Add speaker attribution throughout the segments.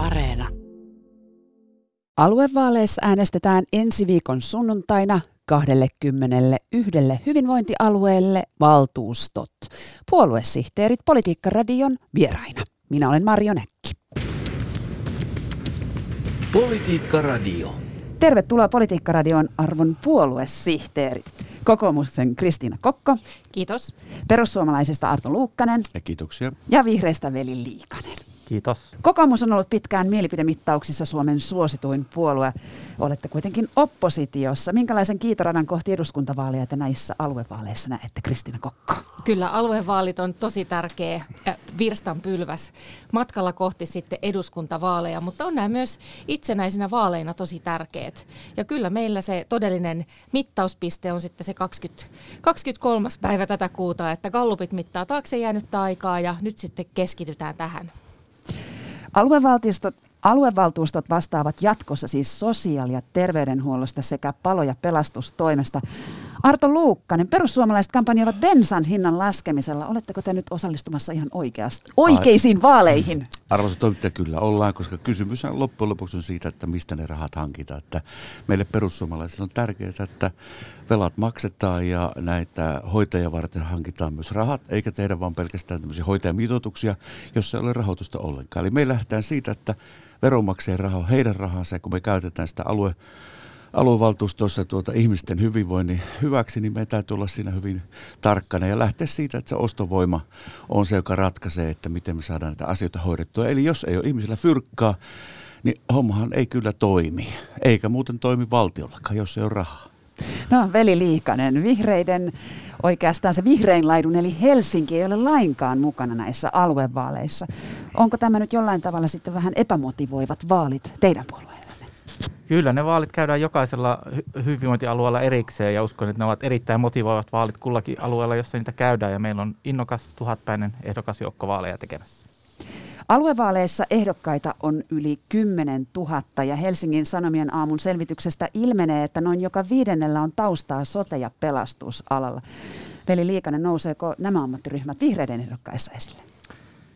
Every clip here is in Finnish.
Speaker 1: Areena.
Speaker 2: Aluevaaleissa äänestetään ensi viikon sunnuntaina 21 hyvinvointialueelle valtuustot. Puoluesihteerit Politiikkaradion vieraina. Minä olen Marjo Näkki.
Speaker 3: Politiikka-radio.
Speaker 2: Tervetuloa Politiikkaradion arvon puoluesihteerit. Kokoomuksen Kristiina Kokko,
Speaker 4: Kiitos.
Speaker 2: perussuomalaisesta Arto Luukkanen
Speaker 5: Ja kiitoksia.
Speaker 2: ja vihreistä Veli Liikanen.
Speaker 6: Kiitos.
Speaker 2: Kokoomus on ollut pitkään mielipidemittauksissa Suomen suosituin puolue. Olette kuitenkin oppositiossa. Minkälaisen kiitoradan kohti eduskuntavaaleja te näissä aluevaaleissa näette, Kristiina Kokko?
Speaker 4: Kyllä aluevaalit on tosi tärkeä äh, virstanpylväs matkalla kohti sitten eduskuntavaaleja, mutta on nämä myös itsenäisinä vaaleina tosi tärkeät. Ja kyllä meillä se todellinen mittauspiste on sitten se 20, 23. päivä tätä kuuta, että gallupit mittaa taakse jäänyttä aikaa ja nyt sitten keskitytään tähän.
Speaker 2: Aluevaltuustot, aluevaltuustot vastaavat jatkossa siis sosiaali- ja terveydenhuollosta sekä palo- ja pelastustoimesta. Arto Luukkanen, perussuomalaiset kampanjoivat bensan hinnan laskemisella. Oletteko te nyt osallistumassa ihan oikeasti, oikeisiin vaaleihin?
Speaker 5: Arvoisa toimittaja, kyllä ollaan, koska kysymys on loppujen lopuksi on siitä, että mistä ne rahat hankitaan. Että meille perussuomalaisille on tärkeää, että velat maksetaan ja näitä hoitajia varten hankitaan myös rahat, eikä tehdä vaan pelkästään tämmöisiä hoitajamitoituksia, jossa ei ole rahoitusta ollenkaan. Eli me lähdetään siitä, että veronmaksajien raha on heidän rahansa, ja kun me käytetään sitä alue, aluevaltuustossa tuota ihmisten hyvinvoinnin hyväksi, niin meidän täytyy olla siinä hyvin tarkkana ja lähteä siitä, että se ostovoima on se, joka ratkaisee, että miten me saadaan näitä asioita hoidettua. Eli jos ei ole ihmisillä fyrkkaa, niin hommahan ei kyllä toimi, eikä muuten toimi valtiollakaan, jos ei ole rahaa.
Speaker 2: No, Veli Liikanen, vihreiden, oikeastaan se vihrein laidun, eli Helsinki ei ole lainkaan mukana näissä aluevaaleissa. Onko tämä nyt jollain tavalla sitten vähän epämotivoivat vaalit teidän puolueellenne?
Speaker 6: Kyllä ne vaalit käydään jokaisella hy- hyvinvointialueella erikseen ja uskon, että ne ovat erittäin motivoivat vaalit kullakin alueella, jossa niitä käydään ja meillä on innokas tuhatpäinen ehdokasjoukko vaaleja tekemässä.
Speaker 2: Aluevaaleissa ehdokkaita on yli 10 000 ja Helsingin Sanomien aamun selvityksestä ilmenee, että noin joka viidennellä on taustaa sote- ja pelastusalalla. Veli Liikanen, nouseeko nämä ammattiryhmät vihreiden ehdokkaissa esille?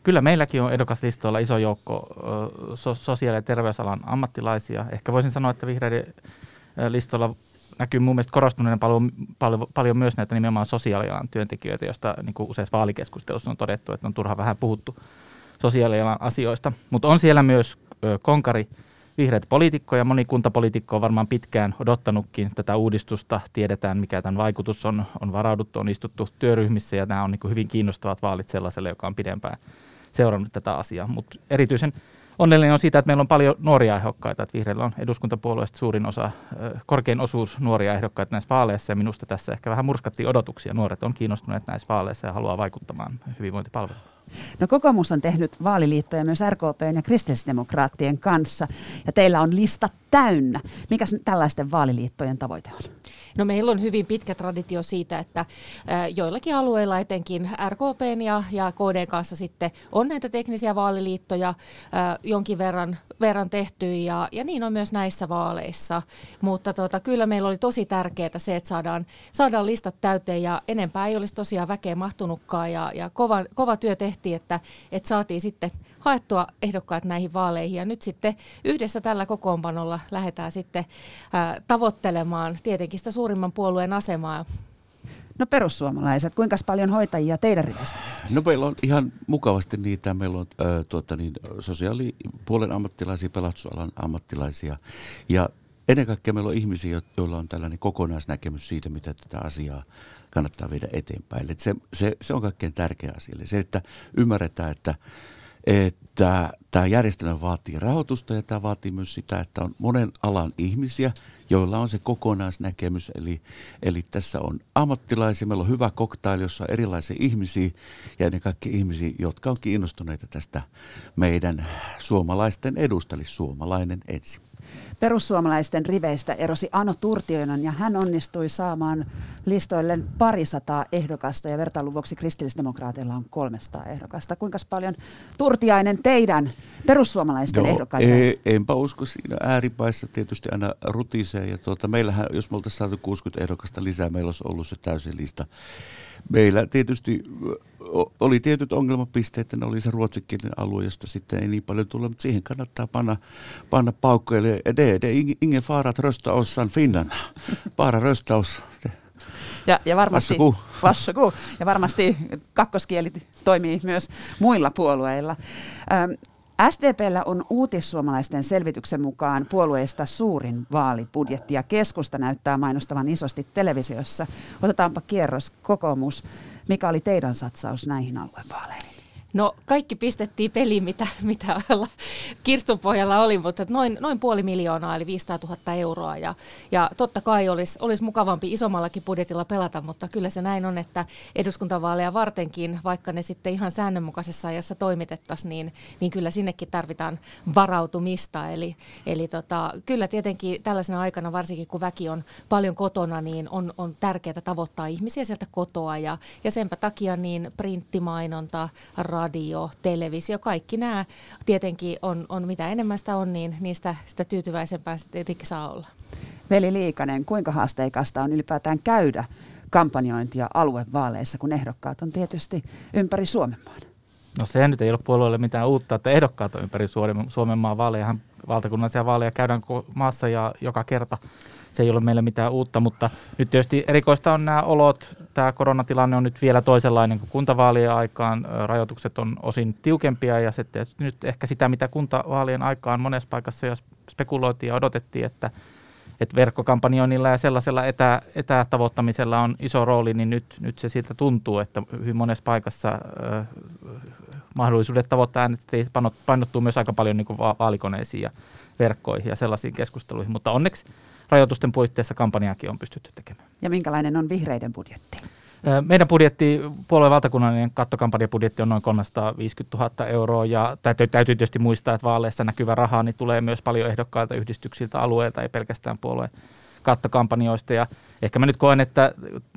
Speaker 6: Kyllä meilläkin on ehdokaslistoilla iso joukko so- sosiaali- ja terveysalan ammattilaisia. Ehkä voisin sanoa, että vihreiden ö, listoilla näkyy mun mielestä korostuneena paljon, paljon, paljon myös näitä nimenomaan sosiaalialan työntekijöitä, joista niin kuin useassa vaalikeskustelussa on todettu, että on turha vähän puhuttu sosiaalialan asioista. Mutta on siellä myös konkari vihreät poliitikkoja. Moni kuntapoliitikko on varmaan pitkään odottanutkin tätä uudistusta. Tiedetään, mikä tämän vaikutus on. On varauduttu, on istuttu työryhmissä ja nämä on niin hyvin kiinnostavat vaalit sellaiselle, joka on pidempään seurannut tätä asiaa. Mutta erityisen onnellinen on siitä, että meillä on paljon nuoria ehdokkaita. Että vihreillä on eduskuntapuolueesta suurin osa, korkein osuus nuoria ehdokkaita näissä vaaleissa. Ja minusta tässä ehkä vähän murskattiin odotuksia. Nuoret on kiinnostuneet näissä vaaleissa ja haluaa vaikuttamaan hyvinvointipalveluihin.
Speaker 2: No kokoomus on tehnyt vaaliliittoja myös RKP ja kristillisdemokraattien kanssa ja teillä on lista täynnä. Mikä tällaisten vaaliliittojen tavoite on?
Speaker 4: No meillä on hyvin pitkä traditio siitä, että joillakin alueilla etenkin RKPn ja, ja KD kanssa sitten on näitä teknisiä vaaliliittoja jonkin verran, verran tehty ja, ja niin on myös näissä vaaleissa. Mutta tota, kyllä meillä oli tosi tärkeää se, että saadaan, saadaan listat täyteen ja enempää ei olisi tosiaan väkeä mahtunutkaan ja, ja kova, kova työ tehtiin, että, että saatiin sitten haettua ehdokkaat näihin vaaleihin. Ja nyt sitten yhdessä tällä kokoonpanolla lähdetään sitten ää, tavoittelemaan tietenkin sitä suurimman puolueen asemaa.
Speaker 2: No perussuomalaiset, kuinka paljon hoitajia teidän riveistä?
Speaker 5: No meillä on ihan mukavasti niitä. Meillä on äh, tuota, niin, sosiaalipuolen ammattilaisia, pelastusalan ammattilaisia ja ennen kaikkea meillä on ihmisiä, joilla on tällainen kokonaisnäkemys siitä, mitä tätä asiaa kannattaa viedä eteenpäin. Et se, se, se on kaikkein tärkeä asia. Eli se, että ymmärretään, että että tämä järjestelmä vaatii rahoitusta ja tämä vaatii myös sitä, että on monen alan ihmisiä, joilla on se kokonaisnäkemys. Eli, eli tässä on ammattilaisia, meillä on hyvä koktaili, jossa on erilaisia ihmisiä ja ennen kaikkea ihmisiä, jotka on kiinnostuneita tästä meidän suomalaisten edusta, eli suomalainen ensin.
Speaker 2: Perussuomalaisten riveistä erosi Ano Turtioinen ja hän onnistui saamaan listoille parisataa ehdokasta ja vertailun vuoksi kristillisdemokraateilla on 300 ehdokasta. Kuinka paljon Turtiainen teidän perussuomalaisten ehdokkaita?
Speaker 5: Ei, enpä usko siinä ääripäissä tietysti aina rutisee. Ja tuota, meillähän, jos me oltaisiin saatu 60 ehdokasta lisää, meillä olisi ollut se täysin lista. Meillä tietysti oli tietyt ongelmapisteet, että ne oli se ruotsinkielinen alue, josta sitten ei niin paljon tulla, mutta siihen kannattaa panna, panna paukkoja. Eli det, det ingen fara att rösta oss Finland. Bara rösta oss.
Speaker 2: Ja, ja varmasti, vassaku. Ja varmasti kakkoskieli toimii myös muilla puolueilla. Ähm, SDPllä on uutissuomalaisten selvityksen mukaan puolueesta suurin vaalibudjetti ja keskusta näyttää mainostavan isosti televisiossa. Otetaanpa kierros kokoomus. Mikä oli teidän satsaus näihin aluevaaleihin?
Speaker 4: No kaikki pistettiin peliin, mitä, mitä kirstun pohjalla oli, mutta noin, noin puoli miljoonaa eli 500 000 euroa. Ja, ja totta kai olisi, olisi mukavampi isommallakin budjetilla pelata, mutta kyllä se näin on, että eduskuntavaaleja vartenkin, vaikka ne sitten ihan säännönmukaisessa ajassa toimitettaisiin, niin, niin kyllä sinnekin tarvitaan varautumista. Eli, eli tota, kyllä tietenkin tällaisena aikana, varsinkin kun väki on paljon kotona, niin on, on tärkeää tavoittaa ihmisiä sieltä kotoa. Ja, ja senpä takia niin printtimainonta, televisio, kaikki nämä tietenkin on, on mitä enemmän sitä on, niin niistä sitä tyytyväisempää sitä tietenkin saa olla.
Speaker 2: Veli Liikanen, kuinka haasteikasta on ylipäätään käydä kampanjointia aluevaaleissa, kun ehdokkaat on tietysti ympäri Suomenmaan?
Speaker 6: No se nyt ei ole puolueelle mitään uutta, että ehdokkaat on ympäri Suomenmaan vaaleja. Valtakunnallisia vaaleja käydään maassa ja joka kerta se ei ole meille mitään uutta, mutta nyt tietysti erikoista on nämä olot. Tämä koronatilanne on nyt vielä toisenlainen kuin kuntavaalien aikaan. Rajoitukset on osin tiukempia ja sitten nyt ehkä sitä, mitä kuntavaalien aikaan monessa paikassa jo spekuloitiin ja odotettiin, että että verkkokampanjoinnilla ja sellaisella etä, etätavoittamisella on iso rooli, niin nyt, nyt se siltä tuntuu, että hyvin monessa paikassa äh, mahdollisuudet tavoittaa äänestäjiä painottuu myös aika paljon niin kuin vaalikoneisiin ja verkkoihin ja sellaisiin keskusteluihin, mutta onneksi rajoitusten puitteissa kampanjaakin on pystytty tekemään.
Speaker 2: Ja minkälainen on vihreiden budjetti?
Speaker 6: Meidän budjetti, puolueen valtakunnallinen kattokampanjabudjetti on noin 350 000 euroa ja täytyy, täytyy tietysti muistaa, että vaaleissa näkyvä raha niin tulee myös paljon ehdokkailta yhdistyksiltä alueelta, ei pelkästään puolueen kattokampanjoista. Ja ehkä mä nyt koen, että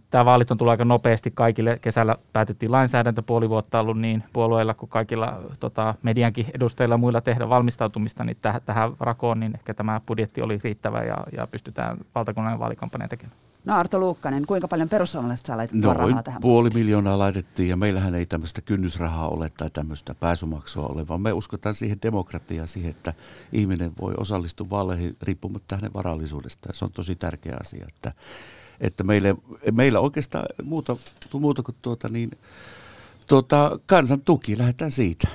Speaker 6: tämä vaalit on tullut aika nopeasti kaikille. Kesällä päätettiin lainsäädäntö puoli vuotta ollut niin puolueilla kuin kaikilla tota, mediankin edustajilla ja muilla tehdä valmistautumista niin täh, tähän rakoon, niin ehkä tämä budjetti oli riittävä ja, ja pystytään valtakunnan vaalikampanja tekemään.
Speaker 2: No Arto Luukkanen, kuinka paljon perussuomalaiset saa laitettua
Speaker 5: no,
Speaker 2: rahaa tähän?
Speaker 5: puoli miljoonaa laitettiin ja meillähän ei tämmöistä kynnysrahaa ole tai tämmöistä pääsumaksua ole, vaan me uskotaan siihen demokratiaan, siihen, että ihminen voi osallistua vaaleihin riippumatta hänen varallisuudesta. Ja se on tosi tärkeä asia, että, että meille, meillä oikeastaan muuta, muuta kuin tuota, niin, tuota, kansan tuki, lähdetään siitä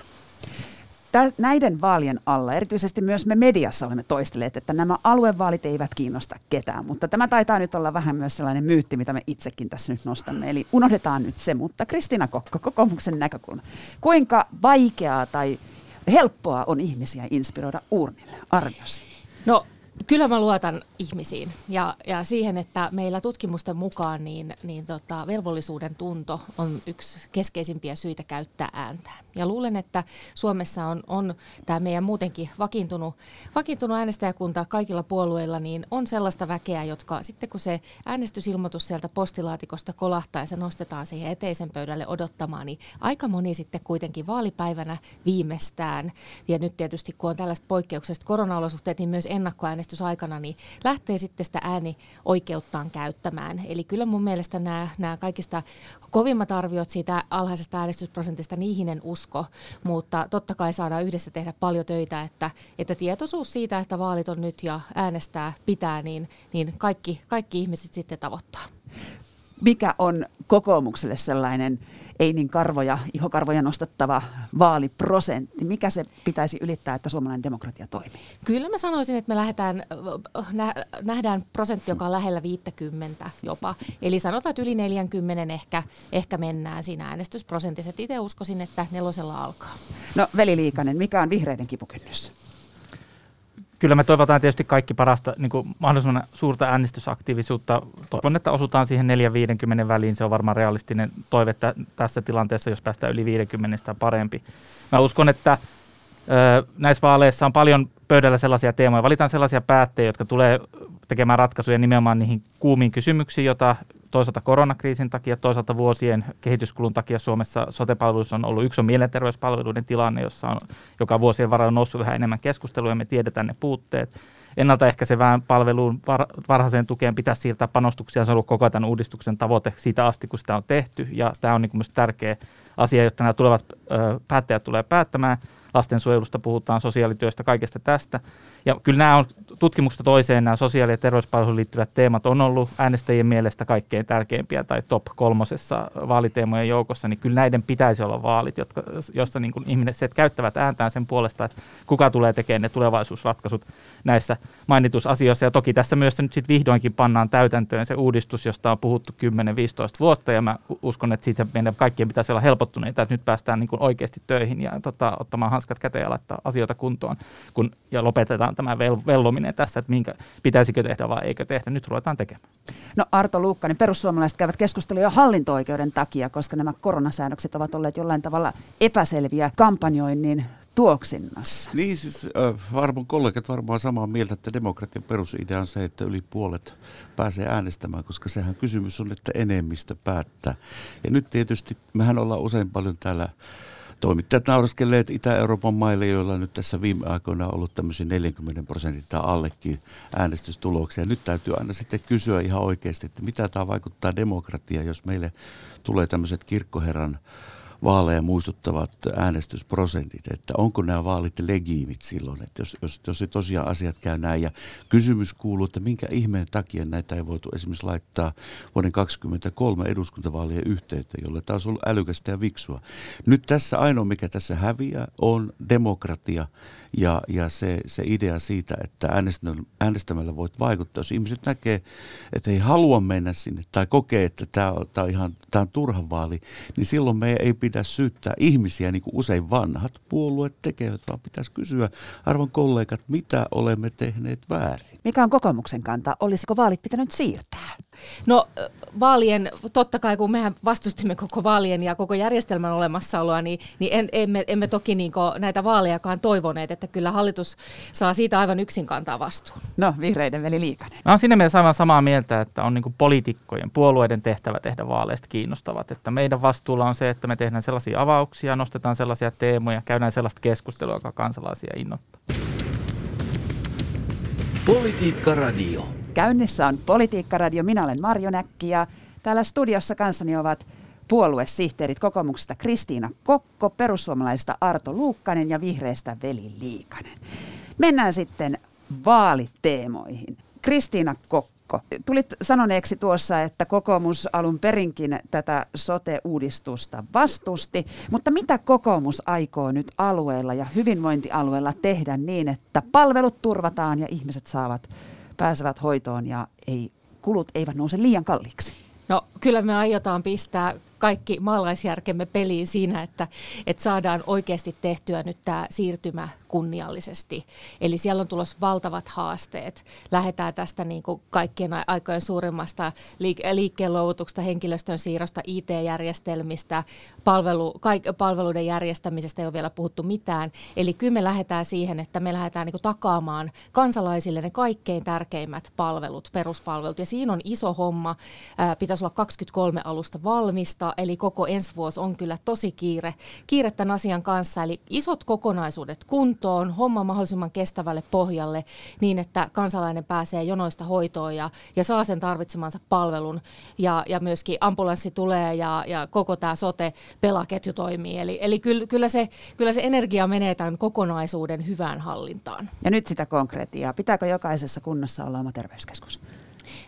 Speaker 2: näiden vaalien alla, erityisesti myös me mediassa olemme toistelleet, että nämä aluevaalit eivät kiinnosta ketään, mutta tämä taitaa nyt olla vähän myös sellainen myytti, mitä me itsekin tässä nyt nostamme. Eli unohdetaan nyt se, mutta Kristina Kokko, kokoomuksen näkökulma. Kuinka vaikeaa tai helppoa on ihmisiä inspiroida urnille? Arviosi.
Speaker 4: No Kyllä mä luotan ihmisiin ja, ja siihen, että meillä tutkimusten mukaan niin, niin tota, velvollisuuden tunto on yksi keskeisimpiä syitä käyttää ääntä. Ja luulen, että Suomessa on, on tämä meidän muutenkin vakiintunut, vakiintunut äänestäjäkunta kaikilla puolueilla, niin on sellaista väkeä, jotka sitten kun se äänestysilmoitus sieltä postilaatikosta kolahtaa ja se nostetaan siihen eteisen pöydälle odottamaan, niin aika moni sitten kuitenkin vaalipäivänä viimeistään, ja nyt tietysti kun on tällaista poikkeuksesta koronaolosuhteet, niin myös ennakkoäänestysaikana, niin lähtee sitten sitä äänioikeuttaan käyttämään. Eli kyllä mun mielestä nämä, nämä kaikista kovimmat arviot siitä alhaisesta äänestysprosentista, niihin en usko, mutta totta kai saadaan yhdessä tehdä paljon töitä, että, että tietoisuus siitä, että vaalit on nyt ja äänestää pitää, niin, niin kaikki, kaikki ihmiset sitten tavoittaa
Speaker 2: mikä on kokoomukselle sellainen ei niin karvoja, ihokarvoja nostattava vaaliprosentti? Mikä se pitäisi ylittää, että suomalainen demokratia toimii?
Speaker 4: Kyllä mä sanoisin, että me lähdetään, nä, nähdään prosentti, joka on lähellä 50 jopa. Eli sanotaan, että yli 40 ehkä, ehkä mennään siinä äänestysprosentissa. Itse uskoisin, että nelosella alkaa.
Speaker 2: No Veli Liikanen, mikä on vihreiden kipukynnys?
Speaker 6: Kyllä me toivotaan tietysti kaikki parasta, niin kuin mahdollisimman suurta äänestysaktiivisuutta. Toivon, että osutaan siihen 4-50 väliin. Se on varmaan realistinen toive tässä tilanteessa, jos päästään yli 50 parempi. Mä uskon, että näissä vaaleissa on paljon pöydällä sellaisia teemoja, valitaan sellaisia päättäjiä, jotka tulee tekemään ratkaisuja nimenomaan niihin kuumiin kysymyksiin, joita toisaalta koronakriisin takia, toisaalta vuosien kehityskulun takia Suomessa sotepalveluissa on ollut. Yksi on mielenterveyspalveluiden tilanne, jossa on joka vuosien varrella noussut vähän enemmän keskustelua ja me tiedetään ne puutteet. Ennaltaehkäisevään palveluun, var, varhaiseen tukeen pitäisi siirtää panostuksia. Se on ollut koko tämän uudistuksen tavoite siitä asti, kun sitä on tehty. Ja tämä on niin myös tärkeä asia, jotta nämä tulevat päättäjät tulee päättämään. Lastensuojelusta puhutaan, sosiaalityöstä, kaikesta tästä. Ja kyllä nämä on tutkimuksesta toiseen nämä sosiaali- ja terveyspalveluihin liittyvät teemat on ollut äänestäjien mielestä kaikkein tärkeimpiä tai top kolmosessa vaaliteemojen joukossa, niin kyllä näiden pitäisi olla vaalit, jotka, jossa niin kuin ihmiset käyttävät ääntään sen puolesta, että kuka tulee tekemään ne tulevaisuusratkaisut näissä mainituissa asioissa. Ja toki tässä myös nyt sitten vihdoinkin pannaan täytäntöön se uudistus, josta on puhuttu 10-15 vuotta, ja mä uskon, että siitä meidän kaikkien pitäisi olla helpottuneita, että nyt päästään niin kuin oikeasti töihin ja tota, ottamaan hanskat käteen ja laittaa asioita kuntoon, kun, ja lopetetaan tämä vel- vellominen tässä, että minkä, pitäisikö tehdä vai eikö tehdä. Nyt ruvetaan tekemään.
Speaker 2: No Arto Luukkanen, perussuomalaiset käyvät keskustelua jo hallinto-oikeuden takia, koska nämä koronasäännökset ovat olleet jollain tavalla epäselviä kampanjoinnin tuoksinnassa.
Speaker 5: Niin siis äh, arvon kollegat varmaan samaa mieltä, että demokratian perusidea on se, että yli puolet pääsee äänestämään, koska sehän kysymys on, että enemmistö päättää. Ja nyt tietysti mehän ollaan usein paljon täällä toimittajat nauraskelleet Itä-Euroopan maille, joilla nyt tässä viime aikoina on ollut tämmöisiä 40 prosentin tai allekin äänestystuloksia. Nyt täytyy aina sitten kysyä ihan oikeasti, että mitä tämä vaikuttaa demokratiaan, jos meille tulee tämmöiset kirkkoherran vaaleja muistuttavat äänestysprosentit, että onko nämä vaalit legiimit silloin, että jos, jos, jos tosiaan asiat käy näin. Ja kysymys kuuluu, että minkä ihmeen takia näitä ei voitu esimerkiksi laittaa vuoden 2023 eduskuntavaalien yhteyteen, jolle taas on ollut älykästä ja viksua. Nyt tässä ainoa, mikä tässä häviää, on demokratia ja, ja se, se idea siitä, että äänestämällä voit vaikuttaa. Jos ihmiset näkee, että ei halua mennä sinne tai kokee, että tämä on, tämä on ihan tämä on turha vaali, niin silloin me ei pidä syyttää ihmisiä, niin kuin usein vanhat puolueet tekevät, vaan pitäisi kysyä, arvon kollegat, mitä olemme tehneet väärin.
Speaker 2: Mikä on kokoomuksen kanta? Olisiko vaalit pitänyt siirtää?
Speaker 4: No vaalien, totta kai kun mehän vastustimme koko vaalien ja koko järjestelmän olemassaoloa, niin, niin en, emme, emme toki niin näitä vaalejakaan toivoneet, että kyllä hallitus saa siitä aivan yksin kantaa vastuun.
Speaker 2: No, vihreiden veli Liikanen.
Speaker 6: Mä oon siinä mielessä aivan samaa mieltä, että on niin poliitikkojen, puolueiden tehtävä tehdä vaaleista kiinnostavat. Että meidän vastuulla on se, että me tehdään sellaisia avauksia, nostetaan sellaisia teemoja, käydään sellaista keskustelua, joka kansalaisia innoittaa.
Speaker 3: Politiikka Radio.
Speaker 2: Käynnissä on Politiikka-radio. Minä olen Marjo Näkki ja täällä studiossa kanssani ovat puoluesihteerit kokoomuksesta Kristiina Kokko, perussuomalaisista Arto Luukkanen ja vihreistä Veli Liikanen. Mennään sitten vaaliteemoihin. Kristiina Kokko, tulit sanoneeksi tuossa, että kokoomus alun perinkin tätä sote-uudistusta vastusti, mutta mitä kokoomus aikoo nyt alueella ja hyvinvointialueella tehdä niin, että palvelut turvataan ja ihmiset saavat pääsevät hoitoon ja ei, kulut eivät nouse liian kalliiksi?
Speaker 4: No kyllä me aiotaan pistää kaikki maalaisjärkemme peliin siinä, että, että saadaan oikeasti tehtyä nyt tämä siirtymä kunniallisesti. Eli siellä on tulossa valtavat haasteet. Lähdetään tästä niin kuin kaikkien aikojen suurimmasta liik- liikkeen luovutuksesta, henkilöstön siirrosta, IT-järjestelmistä, palvelu, kaik, palveluiden järjestämisestä ei ole vielä puhuttu mitään. Eli kyllä me lähdetään siihen, että me lähdetään niin kuin takaamaan kansalaisille ne kaikkein tärkeimmät palvelut, peruspalvelut. Ja siinä on iso homma. Pitäisi olla 23 alusta valmista, eli koko ensi vuosi on kyllä tosi kiire, kiire tämän asian kanssa. Eli isot kokonaisuudet kuntoon, homma mahdollisimman kestävälle pohjalle niin, että kansalainen pääsee jonoista hoitoon ja, ja saa sen tarvitsemansa palvelun. Ja, ja myöskin ambulanssi tulee ja, ja koko tämä sote-pelaketju toimii. Eli, eli kyllä, kyllä, se, kyllä se energia menee tämän kokonaisuuden hyvään hallintaan.
Speaker 2: Ja nyt sitä konkreettia. Pitääkö jokaisessa kunnassa olla oma terveyskeskus?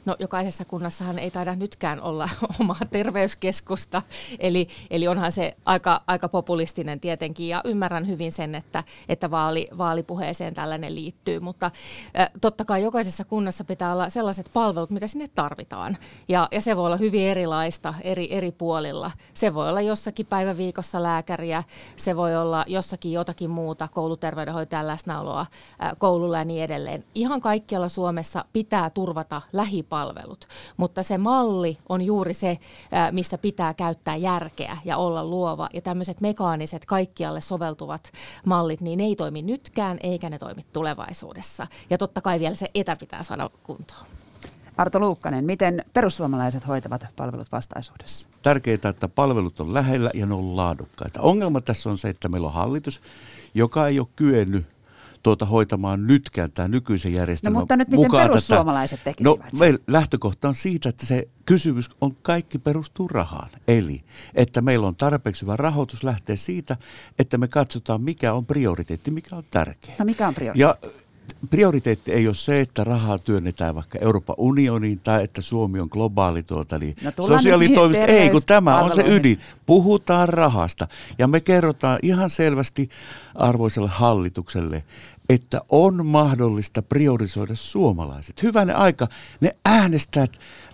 Speaker 4: No jokaisessa kunnassahan ei taida nytkään olla omaa terveyskeskusta, eli, eli onhan se aika, aika populistinen tietenkin ja ymmärrän hyvin sen, että, että vaali, vaalipuheeseen tällainen liittyy, mutta äh, totta kai jokaisessa kunnassa pitää olla sellaiset palvelut, mitä sinne tarvitaan ja, ja se voi olla hyvin erilaista eri, eri puolilla. Se voi olla jossakin päiväviikossa lääkäriä, se voi olla jossakin jotakin muuta, kouluterveydenhoitajan läsnäoloa koululla ja niin edelleen. Ihan kaikkialla Suomessa pitää turvata lähipalvelut palvelut. Mutta se malli on juuri se, missä pitää käyttää järkeä ja olla luova. Ja tämmöiset mekaaniset, kaikkialle soveltuvat mallit, niin ne ei toimi nytkään, eikä ne toimi tulevaisuudessa. Ja totta kai vielä se etä pitää saada kuntoon.
Speaker 2: Arto Luukkanen, miten perussuomalaiset hoitavat palvelut vastaisuudessa?
Speaker 5: Tärkeää, että palvelut on lähellä ja ne on laadukkaita. Ongelma tässä on se, että meillä on hallitus, joka ei ole kyennyt tuota hoitamaan nytkään tämä nykyisen järjestelmän
Speaker 2: No mutta nyt miten perussuomalaiset
Speaker 5: tätä.
Speaker 2: tekisivät
Speaker 5: No meillä lähtökohta on siitä, että se kysymys on kaikki perustuu rahaan. Eli että meillä on tarpeeksi hyvä rahoitus lähteä siitä, että me katsotaan mikä on prioriteetti, mikä on tärkeä.
Speaker 2: No mikä on prioriteetti?
Speaker 5: Ja prioriteetti ei ole se, että rahaa työnnetään vaikka Euroopan unioniin tai että Suomi on globaali tuota, eli
Speaker 2: No
Speaker 5: sosiaalitoimisto.
Speaker 2: nyt
Speaker 5: Ei, kun tämä on se ydin. Puhutaan rahasta ja me kerrotaan ihan selvästi arvoiselle hallitukselle, että on mahdollista priorisoida suomalaiset. Hyvänä aika, ne äänestää,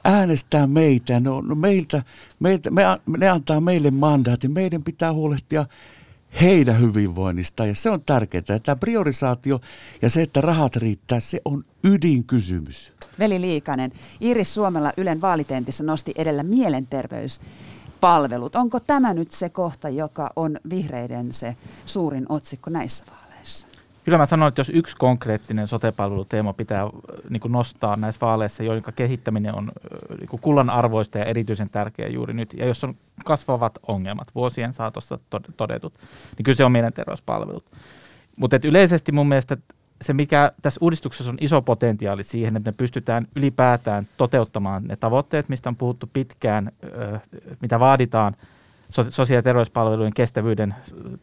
Speaker 5: äänestää meitä, no, no meiltä, meiltä, me, ne antaa meille mandaatin, meidän pitää huolehtia heidän hyvinvoinnista ja se on tärkeää. Tämä priorisaatio ja se, että rahat riittää, se on ydinkysymys.
Speaker 2: Veli Liikanen, Iris Suomella Ylen vaalitentissä nosti edellä mielenterveyspalvelut. Onko tämä nyt se kohta, joka on vihreiden se suurin otsikko näissä vaaleissa?
Speaker 6: Kyllä mä sanon, että jos yksi konkreettinen sote-palveluteema pitää niin kuin nostaa näissä vaaleissa, joiden kehittäminen on niin kuin kullan arvoista ja erityisen tärkeä juuri nyt, ja jos on kasvavat ongelmat vuosien saatossa tod- todetut, niin kyllä se on mielenterveyspalvelut. Mutta yleisesti mun mielestä se, mikä tässä uudistuksessa on iso potentiaali siihen, että me pystytään ylipäätään toteuttamaan ne tavoitteet, mistä on puhuttu pitkään, mitä vaaditaan sosiaali- ja terveyspalvelujen kestävyyden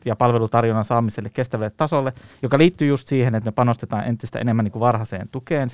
Speaker 6: ja palvelutarjonnan saamiselle kestävälle tasolle, joka liittyy just siihen, että me panostetaan entistä enemmän niin kuin varhaiseen tukeen,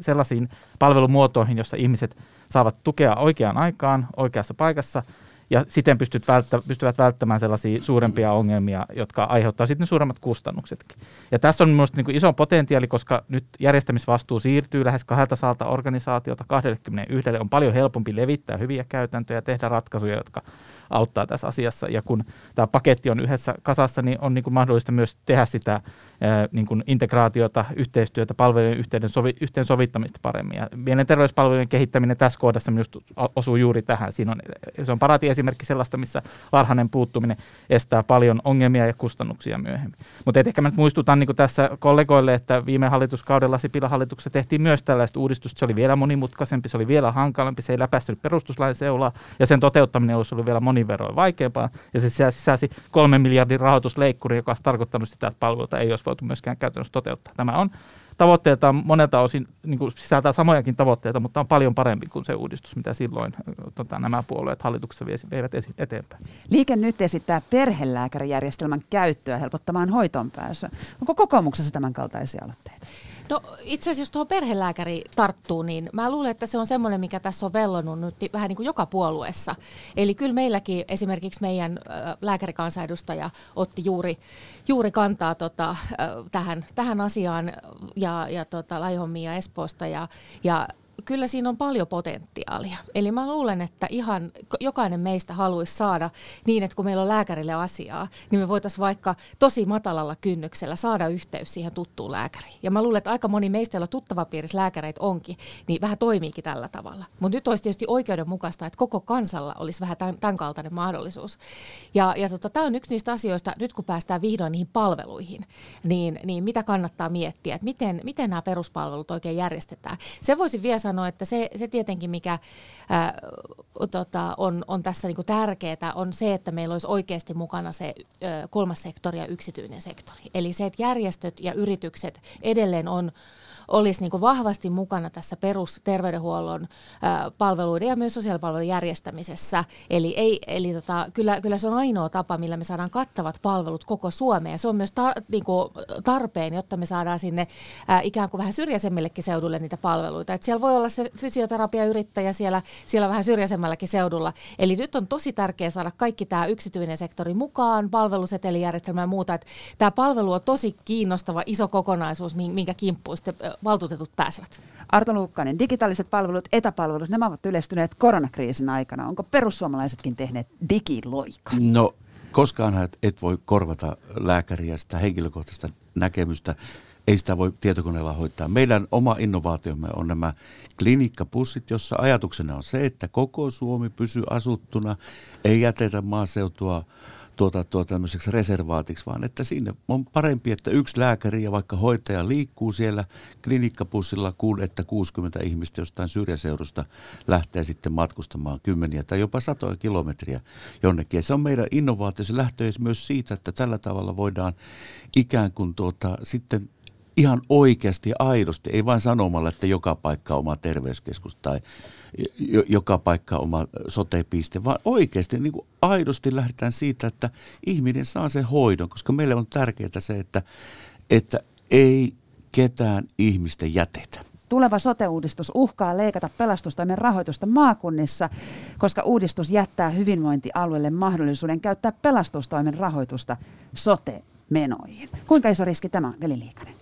Speaker 6: sellaisiin palvelumuotoihin, jossa ihmiset saavat tukea oikeaan aikaan, oikeassa paikassa, ja siten pystyt välttä, pystyvät välttämään sellaisia suurempia ongelmia, jotka aiheuttaa sitten suuremmat kustannuksetkin. Ja tässä on minusta niin iso potentiaali, koska nyt järjestämisvastuu siirtyy lähes 200 organisaatiota 21. On paljon helpompi levittää hyviä käytäntöjä ja tehdä ratkaisuja, jotka auttaa tässä asiassa. Ja kun tämä paketti on yhdessä kasassa, niin on niin kuin mahdollista myös tehdä sitä niin kuin integraatiota, yhteistyötä, palvelujen yhteen, sovi, yhteensovittamista paremmin. Ja mielenterveyspalvelujen kehittäminen tässä kohdassa minusta osuu juuri tähän. Siinä on, se on paraati esimerkki sellaista, missä varhainen puuttuminen estää paljon ongelmia ja kustannuksia myöhemmin. Mutta ehkä mä nyt muistutan niin tässä kollegoille, että viime hallituskaudella Sipilän hallituksessa tehtiin myös tällaista uudistusta. Se oli vielä monimutkaisempi, se oli vielä hankalampi, se ei läpäissyt perustuslain seulaa ja sen toteuttaminen olisi ollut vielä monin verroin vaikeampaa. Ja se sisälsi kolmen miljardin rahoitusleikkuri, joka olisi tarkoittanut sitä, että palveluita ei olisi voitu myöskään käytännössä toteuttaa. Tämä on tavoitteeltaan monelta osin niin kuin sisältää samojakin tavoitteita, mutta on paljon parempi kuin se uudistus, mitä silloin tota, nämä puolueet hallituksessa veivät eteenpäin.
Speaker 2: Liike nyt esittää perhelääkärijärjestelmän käyttöä helpottamaan hoitoon pääsyä. Onko kokoomuksessa tämän kaltaisia aloitteita?
Speaker 4: No itse asiassa jos tuohon perhelääkäri tarttuu, niin mä luulen, että se on semmoinen, mikä tässä on vellonut nyt vähän niin kuin joka puolueessa. Eli kyllä meilläkin esimerkiksi meidän lääkärikansanedustaja otti juuri, juuri kantaa tota, äh, tähän, tähän asiaan ja, ja tota, Laihomia Espoosta ja, ja kyllä siinä on paljon potentiaalia. Eli mä luulen, että ihan jokainen meistä haluaisi saada niin, että kun meillä on lääkärille asiaa, niin me voitaisiin vaikka tosi matalalla kynnyksellä saada yhteys siihen tuttuun lääkäriin. Ja mä luulen, että aika moni meistä, joilla tuttavapiirissä lääkäreitä onkin, niin vähän toimiikin tällä tavalla. Mutta nyt olisi tietysti oikeudenmukaista, että koko kansalla olisi vähän tämän, tämän kaltainen mahdollisuus. Ja, ja tota, tämä on yksi niistä asioista, nyt kun päästään vihdoin niihin palveluihin, niin, niin mitä kannattaa miettiä, että miten, miten nämä peruspalvelut oikein järjestetään. Se voisi vielä sanoa, että se, se tietenkin, mikä ää, tota, on, on tässä niinku tärkeää, on se, että meillä olisi oikeasti mukana se ä, kolmas sektori ja yksityinen sektori. Eli se, että järjestöt ja yritykset edelleen on olisi niin vahvasti mukana tässä perusterveydenhuollon palveluiden ja myös sosiaalipalveluiden järjestämisessä. Eli, ei, eli tota, kyllä, kyllä se on ainoa tapa, millä me saadaan kattavat palvelut koko Suomeen. Se on myös tar, niin tarpeen, jotta me saadaan sinne ä, ikään kuin vähän syrjäisemmillekin seudulle niitä palveluita. Et siellä voi olla se fysioterapiayrittäjä siellä, siellä vähän syrjäisemmälläkin seudulla. Eli nyt on tosi tärkeää saada kaikki tämä yksityinen sektori mukaan, palvelusetelijärjestelmä ja muuta. Tämä palvelu on tosi kiinnostava iso kokonaisuus, minkä kimppuun sitten valtuutetut pääsevät.
Speaker 2: Arto Luukkanen, digitaaliset palvelut, etäpalvelut, nämä ovat yleistyneet koronakriisin aikana. Onko perussuomalaisetkin tehneet digiloikan?
Speaker 5: No, koskaan et, et voi korvata lääkäriä sitä henkilökohtaista näkemystä ei sitä voi tietokoneella hoitaa. Meidän oma innovaatiomme on nämä klinikkapussit, jossa ajatuksena on se, että koko Suomi pysyy asuttuna, ei jätetä maaseutua tuota, tuota, tämmöiseksi reservaatiksi, vaan että siinä on parempi, että yksi lääkäri ja vaikka hoitaja liikkuu siellä klinikkapussilla, kuin että 60 ihmistä jostain syrjäseudusta lähtee sitten matkustamaan kymmeniä tai jopa satoja kilometriä jonnekin. Ja se on meidän innovaatio. Se lähtee myös siitä, että tällä tavalla voidaan ikään kuin tuota, sitten ihan oikeasti ja aidosti, ei vain sanomalla, että joka paikka on oma terveyskeskus tai joka paikka oma sotepiste, vaan oikeasti niin kuin aidosti lähdetään siitä, että ihminen saa sen hoidon, koska meille on tärkeää se, että, että ei ketään ihmistä jätetä.
Speaker 2: Tuleva sote-uudistus uhkaa leikata pelastustoimen rahoitusta maakunnissa, koska uudistus jättää hyvinvointialueelle mahdollisuuden käyttää pelastustoimen rahoitusta sote-menoihin. Kuinka iso riski tämä on, Veli Liikanen?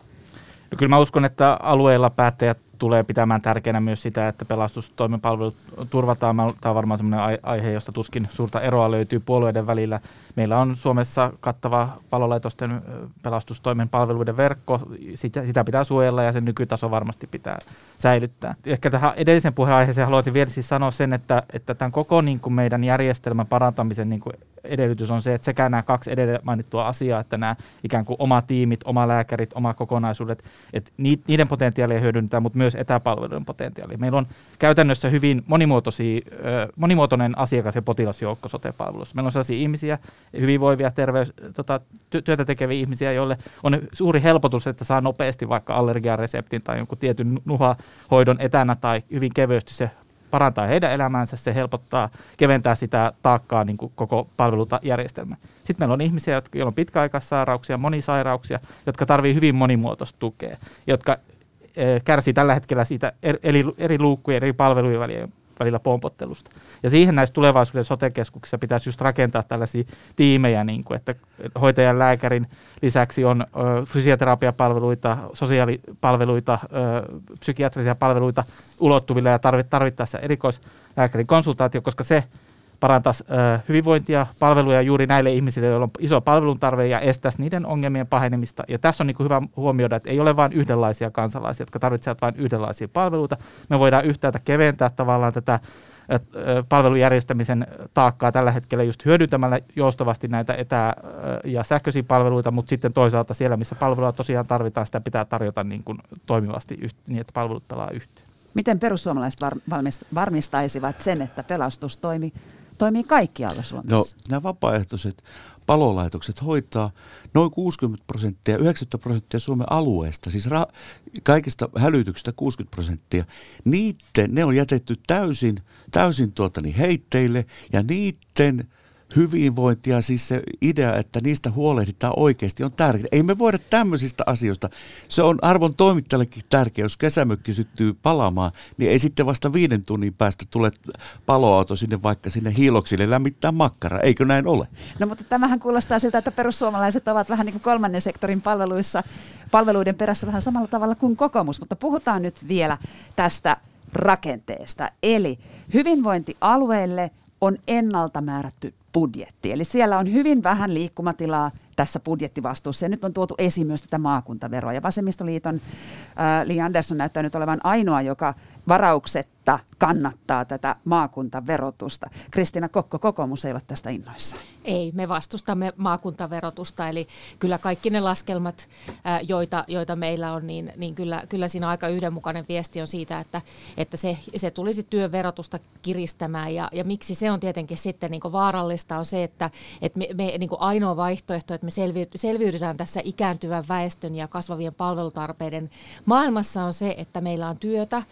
Speaker 6: No kyllä mä uskon, että alueilla päättäjät tulee pitämään tärkeänä myös sitä, että pelastustoimen palvelut turvataan. Tämä on varmaan sellainen aihe, josta tuskin suurta eroa löytyy puolueiden välillä. Meillä on Suomessa kattava palolaitosten pelastustoimen palveluiden verkko. Sitä, sitä pitää suojella ja sen nykytaso varmasti pitää säilyttää. Ehkä tähän edellisen puheenaiheeseen haluaisin vielä siis sanoa sen, että, että tämän koko niin kuin meidän järjestelmän parantamisen niin kuin edellytys on se, että sekä nämä kaksi edellä mainittua asiaa, että nämä ikään kuin oma tiimit, oma lääkärit, oma kokonaisuudet, että niiden potentiaalia hyödyntää, mutta myös etäpalveluiden potentiaalia. Meillä on käytännössä hyvin monimuotoinen asiakas- ja potilasjoukko sote-palvelussa. Meillä on sellaisia ihmisiä, hyvinvoivia, terveys, tota, työtä tekeviä ihmisiä, joille on suuri helpotus, että saa nopeasti vaikka allergiareseptin tai jonkun tietyn nuhahoidon etänä tai hyvin kevyesti se parantaa heidän elämäänsä, se helpottaa, keventää sitä taakkaa niin kuin koko palvelujärjestelmä. Sitten meillä on ihmisiä, joilla on pitkäaikaissairauksia, monisairauksia, jotka tarvitsevat hyvin monimuotoista tukea, jotka e, kärsii tällä hetkellä siitä eri, eri luukkujen, eri palvelujen välillä, välillä pompottelusta. Ja siihen näissä tulevaisuuden sote-keskuksissa pitäisi just rakentaa tällaisia tiimejä, niin kuin, että hoitajan lääkärin lisäksi on ö, fysioterapiapalveluita, sosiaalipalveluita, ö, psykiatrisia palveluita ulottuvilla ja tarvittaessa erikoislääkärin konsultaatio, koska se parantaisi hyvinvointia, palveluja juuri näille ihmisille, joilla on iso palveluntarve ja estäisi niiden ongelmien pahenemista. Ja tässä on niin hyvä huomioida, että ei ole vain yhdenlaisia kansalaisia, jotka tarvitsevat vain yhdenlaisia palveluita. Me voidaan yhtäältä keventää tavallaan tätä palvelujärjestämisen taakkaa tällä hetkellä just hyödyntämällä joustavasti näitä etä- ja sähköisiä palveluita, mutta sitten toisaalta siellä, missä palvelua tosiaan tarvitaan, sitä pitää tarjota niin kuin toimivasti niin, että palvelut pelaa yhteen.
Speaker 2: Miten perussuomalaiset var- varmistaisivat sen, että pelastus toimii, kaikkialla Suomessa?
Speaker 5: No, nämä vapaaehtoiset palolaitokset hoitaa noin 60 prosenttia, 90 prosenttia Suomen alueesta, siis ra- kaikista hälytyksistä 60 prosenttia. Niitten, ne on jätetty täysin, täysin tuota, niin heitteille ja niiden hyvinvointia, siis se idea, että niistä huolehditaan oikeasti on tärkeää. Ei me voida tämmöisistä asioista. Se on arvon toimittajallekin tärkeää, jos kesämökki syttyy palaamaan, niin ei sitten vasta viiden tunnin päästä tule paloauto sinne vaikka sinne hiiloksille lämmittää makkara. Eikö näin ole?
Speaker 2: No mutta tämähän kuulostaa siltä, että perussuomalaiset ovat vähän niin kuin kolmannen sektorin palveluissa, palveluiden perässä vähän samalla tavalla kuin kokoomus. Mutta puhutaan nyt vielä tästä rakenteesta. Eli hyvinvointialueille on ennalta määrätty budjetti. Eli siellä on hyvin vähän liikkumatilaa tässä budjettivastuussa. Ja nyt on tuotu esiin myös tätä maakuntaveroa. Ja Vasemmistoliiton äh, Li Andersson näyttää nyt olevan ainoa, joka varauksetta kannattaa tätä maakuntaverotusta. Kristiina Kokko, kokoomus ei ole tästä innoissa.
Speaker 4: Ei, me vastustamme maakuntaverotusta, eli kyllä kaikki ne laskelmat, joita, joita meillä on, niin, niin kyllä, kyllä siinä aika yhdenmukainen viesti on siitä, että, että se, se tulisi työn verotusta kiristämään. Ja, ja miksi se on tietenkin sitten niin vaarallista on se, että, että me, me niin ainoa vaihtoehto, että me selviydytään tässä ikääntyvän väestön ja kasvavien palvelutarpeiden maailmassa on se, että meillä on työtä,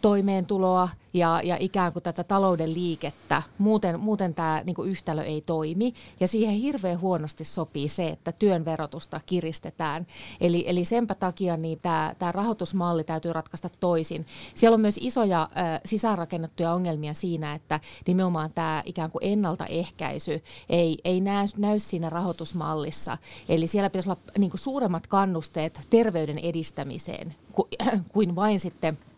Speaker 4: toimeentuloa ja, ja ikään kuin tätä talouden liikettä. Muuten, muuten tämä niin yhtälö ei toimi ja siihen hirveän huonosti sopii se, että työn verotusta kiristetään. Eli, eli senpä takia niin tämä, tämä rahoitusmalli täytyy ratkaista toisin. Siellä on myös isoja äh, sisäänrakennettuja ongelmia siinä, että nimenomaan tämä ikään kuin ennaltaehkäisy ei, ei näy, näy siinä rahoitusmallissa. Eli siellä pitäisi olla niin suuremmat kannusteet terveyden edistämiseen kuin, kuin vain sitten –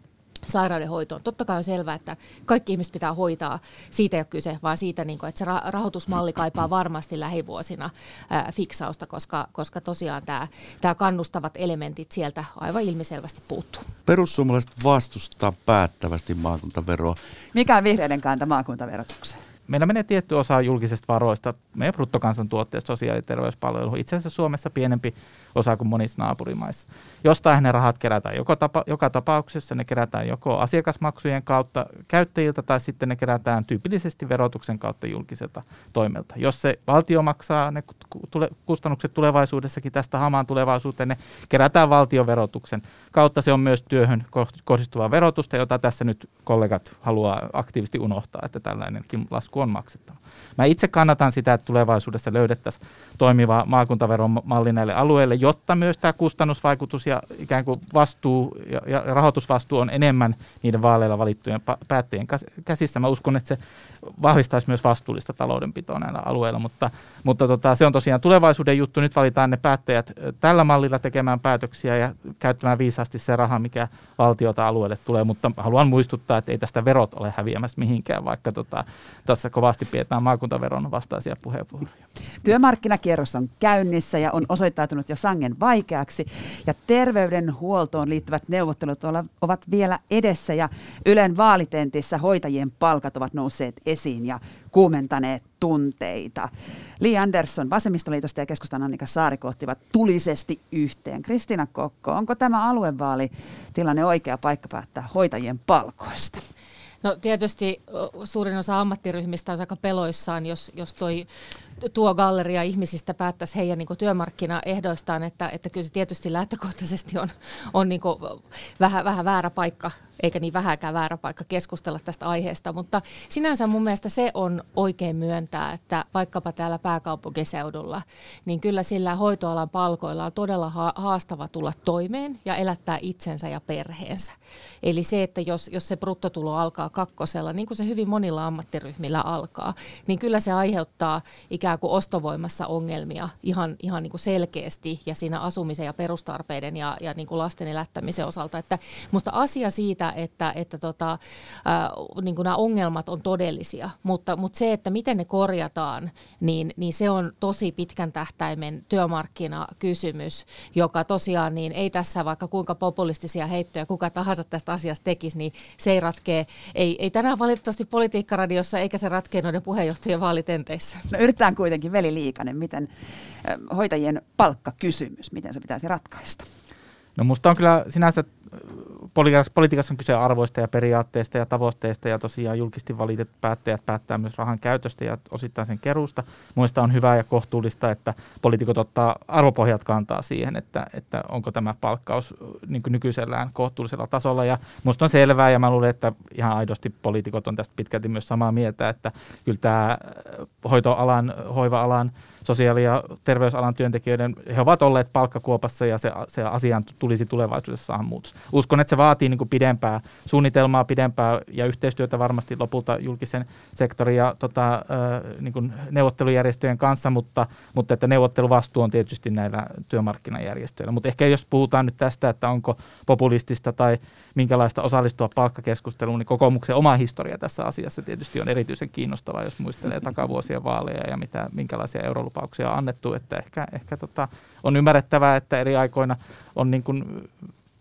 Speaker 4: sairaudenhoitoon. Totta kai on selvää, että kaikki ihmiset pitää hoitaa. Siitä ei ole kyse, vaan siitä, niin että se rahoitusmalli kaipaa varmasti lähivuosina fiksausta, koska, koska tosiaan tämä, tämä kannustavat elementit sieltä aivan ilmiselvästi puuttuu.
Speaker 5: Perussuomalaiset vastustaa päättävästi maakuntaveroa.
Speaker 2: Mikä on vihreiden kanta maakuntaverotukseen?
Speaker 6: meillä menee tietty osa julkisesta varoista meidän bruttokansantuotteesta sosiaali- ja terveyspalveluihin. Itse asiassa Suomessa pienempi osa kuin monissa naapurimaissa. Jostain ne rahat kerätään joko tapa, joka tapauksessa, ne kerätään joko asiakasmaksujen kautta käyttäjiltä tai sitten ne kerätään tyypillisesti verotuksen kautta julkiselta toimelta. Jos se valtio maksaa ne kustannukset tulevaisuudessakin tästä hamaan tulevaisuuteen, ne kerätään valtioverotuksen kautta. Se on myös työhön kohdistuvaa verotusta, jota tässä nyt kollegat haluaa aktiivisesti unohtaa, että tällainenkin lasku on maksettava. Mä itse kannatan sitä, että tulevaisuudessa löydettäisiin toimiva maakuntaveron malli näille alueille, jotta myös tämä kustannusvaikutus ja ikään kuin vastuu ja, ja rahoitusvastuu on enemmän niiden vaaleilla valittujen päättäjien käsissä. Mä uskon, että se vahvistaisi myös vastuullista taloudenpitoa näillä alueilla, mutta, mutta tota, se on tosiaan tulevaisuuden juttu. Nyt valitaan ne päättäjät tällä mallilla tekemään päätöksiä ja käyttämään viisaasti se raha, mikä valtiota alueelle tulee, mutta haluan muistuttaa, että ei tästä verot ole häviämässä mihinkään, vaikka tota, tässä kovasti pidetään maakuntaveron vastaisia puheenvuoroja.
Speaker 2: Työmarkkinakierros on käynnissä ja on osoittautunut jo sangen vaikeaksi ja terveydenhuoltoon liittyvät neuvottelut ovat vielä edessä ja Ylen vaalitentissä hoitajien palkat ovat nousseet esiin ja kuumentaneet tunteita. Li Andersson Vasemmistoliitosta ja keskustan Annika Saariko ottivat tulisesti yhteen. Kristina Kokko, onko tämä aluevaalitilanne oikea paikka päättää hoitajien palkoista?
Speaker 4: No tietysti suurin osa ammattiryhmistä on aika peloissaan, jos, jos toi tuo galleria ihmisistä päättäisi heidän niin työmarkkinaehdoistaan, että, että kyllä se tietysti lähtökohtaisesti on, on niin vähän, vähän väärä paikka eikä niin vähäkään väärä paikka keskustella tästä aiheesta, mutta sinänsä mun mielestä se on oikein myöntää, että vaikkapa täällä pääkaupunkiseudulla, niin kyllä sillä hoitoalan palkoilla on todella haastava tulla toimeen ja elättää itsensä ja perheensä. Eli se, että jos, jos se bruttotulo alkaa kakkosella, niin kuin se hyvin monilla ammattiryhmillä alkaa, niin kyllä se aiheuttaa ikään kuin ostovoimassa ongelmia ihan, ihan niin kuin selkeästi ja siinä asumisen ja perustarpeiden ja, ja niin kuin lasten elättämisen osalta. Että musta asia siitä, että, että tota, äh, niin nämä ongelmat on todellisia, mutta, mutta se, että miten ne korjataan, niin, niin se on tosi pitkän tähtäimen työmarkkinakysymys, joka tosiaan niin ei tässä vaikka kuinka populistisia heittoja kuka tahansa tästä asiasta tekisi, niin se ei ratkee, ei, ei tänään valitettavasti politiikkaradiossa eikä se ratkee noiden puheenjohtajien vaalitenteissä.
Speaker 2: No yritetään kuitenkin, Veli Liikanen, miten hoitajien palkkakysymys, miten se pitäisi ratkaista?
Speaker 6: No musta on kyllä sinänsä politiikassa on kyse arvoista ja periaatteista ja tavoitteista ja tosiaan julkisesti valitut päättäjät päättää myös rahan käytöstä ja osittain sen keruusta. Muista on hyvä ja kohtuullista, että poliitikot ottaa arvopohjat kantaa siihen, että, että onko tämä palkkaus niin nykyisellään kohtuullisella tasolla ja musta on selvää ja mä luulen, että ihan aidosti poliitikot on tästä pitkälti myös samaa mieltä, että kyllä tämä hoitoalan, hoiva-alan sosiaali- ja terveysalan työntekijöiden, he ovat olleet palkkakuopassa ja se, se asiaan tulisi tulevaisuudessa muutos. Uskon, että se vaatii niin kuin pidempää suunnitelmaa, pidempää ja yhteistyötä varmasti lopulta julkisen sektorin ja tota, niin kuin neuvottelujärjestöjen kanssa, mutta, mutta että neuvotteluvastuu on tietysti näillä työmarkkinajärjestöillä. Mutta ehkä jos puhutaan nyt tästä, että onko populistista tai minkälaista osallistua palkkakeskusteluun, niin kokoomuksen oma historia tässä asiassa tietysti on erityisen kiinnostavaa, jos muistelee takavuosien vaaleja ja mitä, minkälaisia eurolupauksia on annettu, että ehkä, ehkä tota, on ymmärrettävää, että eri aikoina on niin kuin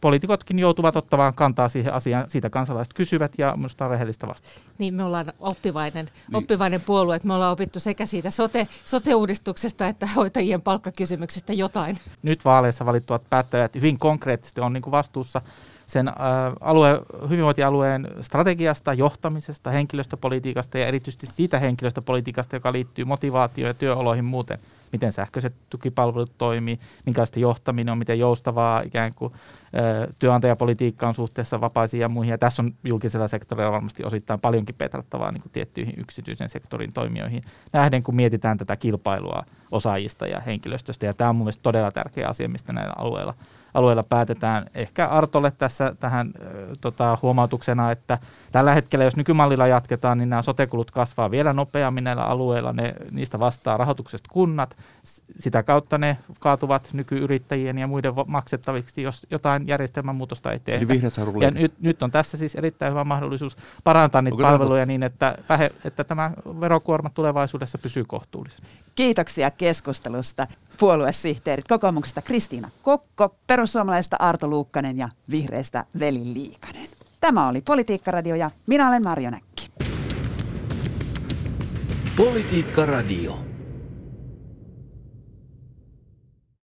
Speaker 6: poliitikotkin joutuvat ottamaan kantaa siihen asiaan, siitä kansalaiset kysyvät ja minusta on rehellistä vastata.
Speaker 4: Niin, me ollaan oppivainen, niin. oppivainen puolue, että me ollaan opittu sekä siitä sote, sote-uudistuksesta että hoitajien palkkakysymyksestä jotain.
Speaker 6: Nyt vaaleissa valittuvat päättäjät hyvin konkreettisesti on niin kuin vastuussa sen äh, alue, hyvinvointialueen strategiasta, johtamisesta, henkilöstöpolitiikasta ja erityisesti siitä henkilöstöpolitiikasta, joka liittyy motivaatioon ja työoloihin muuten. Miten sähköiset tukipalvelut toimii, minkälaista johtaminen on, miten joustavaa ikään kuin työnantajapolitiikka on suhteessa vapaisiin ja muihin. Ja tässä on julkisella sektorilla varmasti osittain paljonkin petrattavaa niin tiettyihin yksityisen sektorin toimijoihin nähden, kun mietitään tätä kilpailua osaajista ja henkilöstöstä. Ja tämä on mielestäni todella tärkeä asia, mistä näillä alueilla alueella päätetään. Ehkä Artolle tässä tähän tota, huomautuksena, että tällä hetkellä, jos nykymallilla jatketaan, niin nämä sotekulut kasvaa vielä nopeammin näillä alueilla. Ne, niistä vastaa rahoituksesta kunnat. sitä kautta ne kaatuvat nykyyrittäjien ja muiden maksettaviksi, jos jotain järjestelmän muutosta ei tehdä. Ja nyt, nyt on tässä siis erittäin hyvä mahdollisuus parantaa niitä Onko palveluja niin, että, vähe, että tämä verokuorma tulevaisuudessa pysyy kohtuullisena.
Speaker 2: Kiitoksia keskustelusta puoluesihteerit kokoomuksesta Kristiina Kokko, perussuomalaisesta Arto Luukkanen ja vihreistä Veli Liikanen. Tämä oli Politiikkaradio ja minä olen Marjo Näkki.
Speaker 3: Politiikka Radio.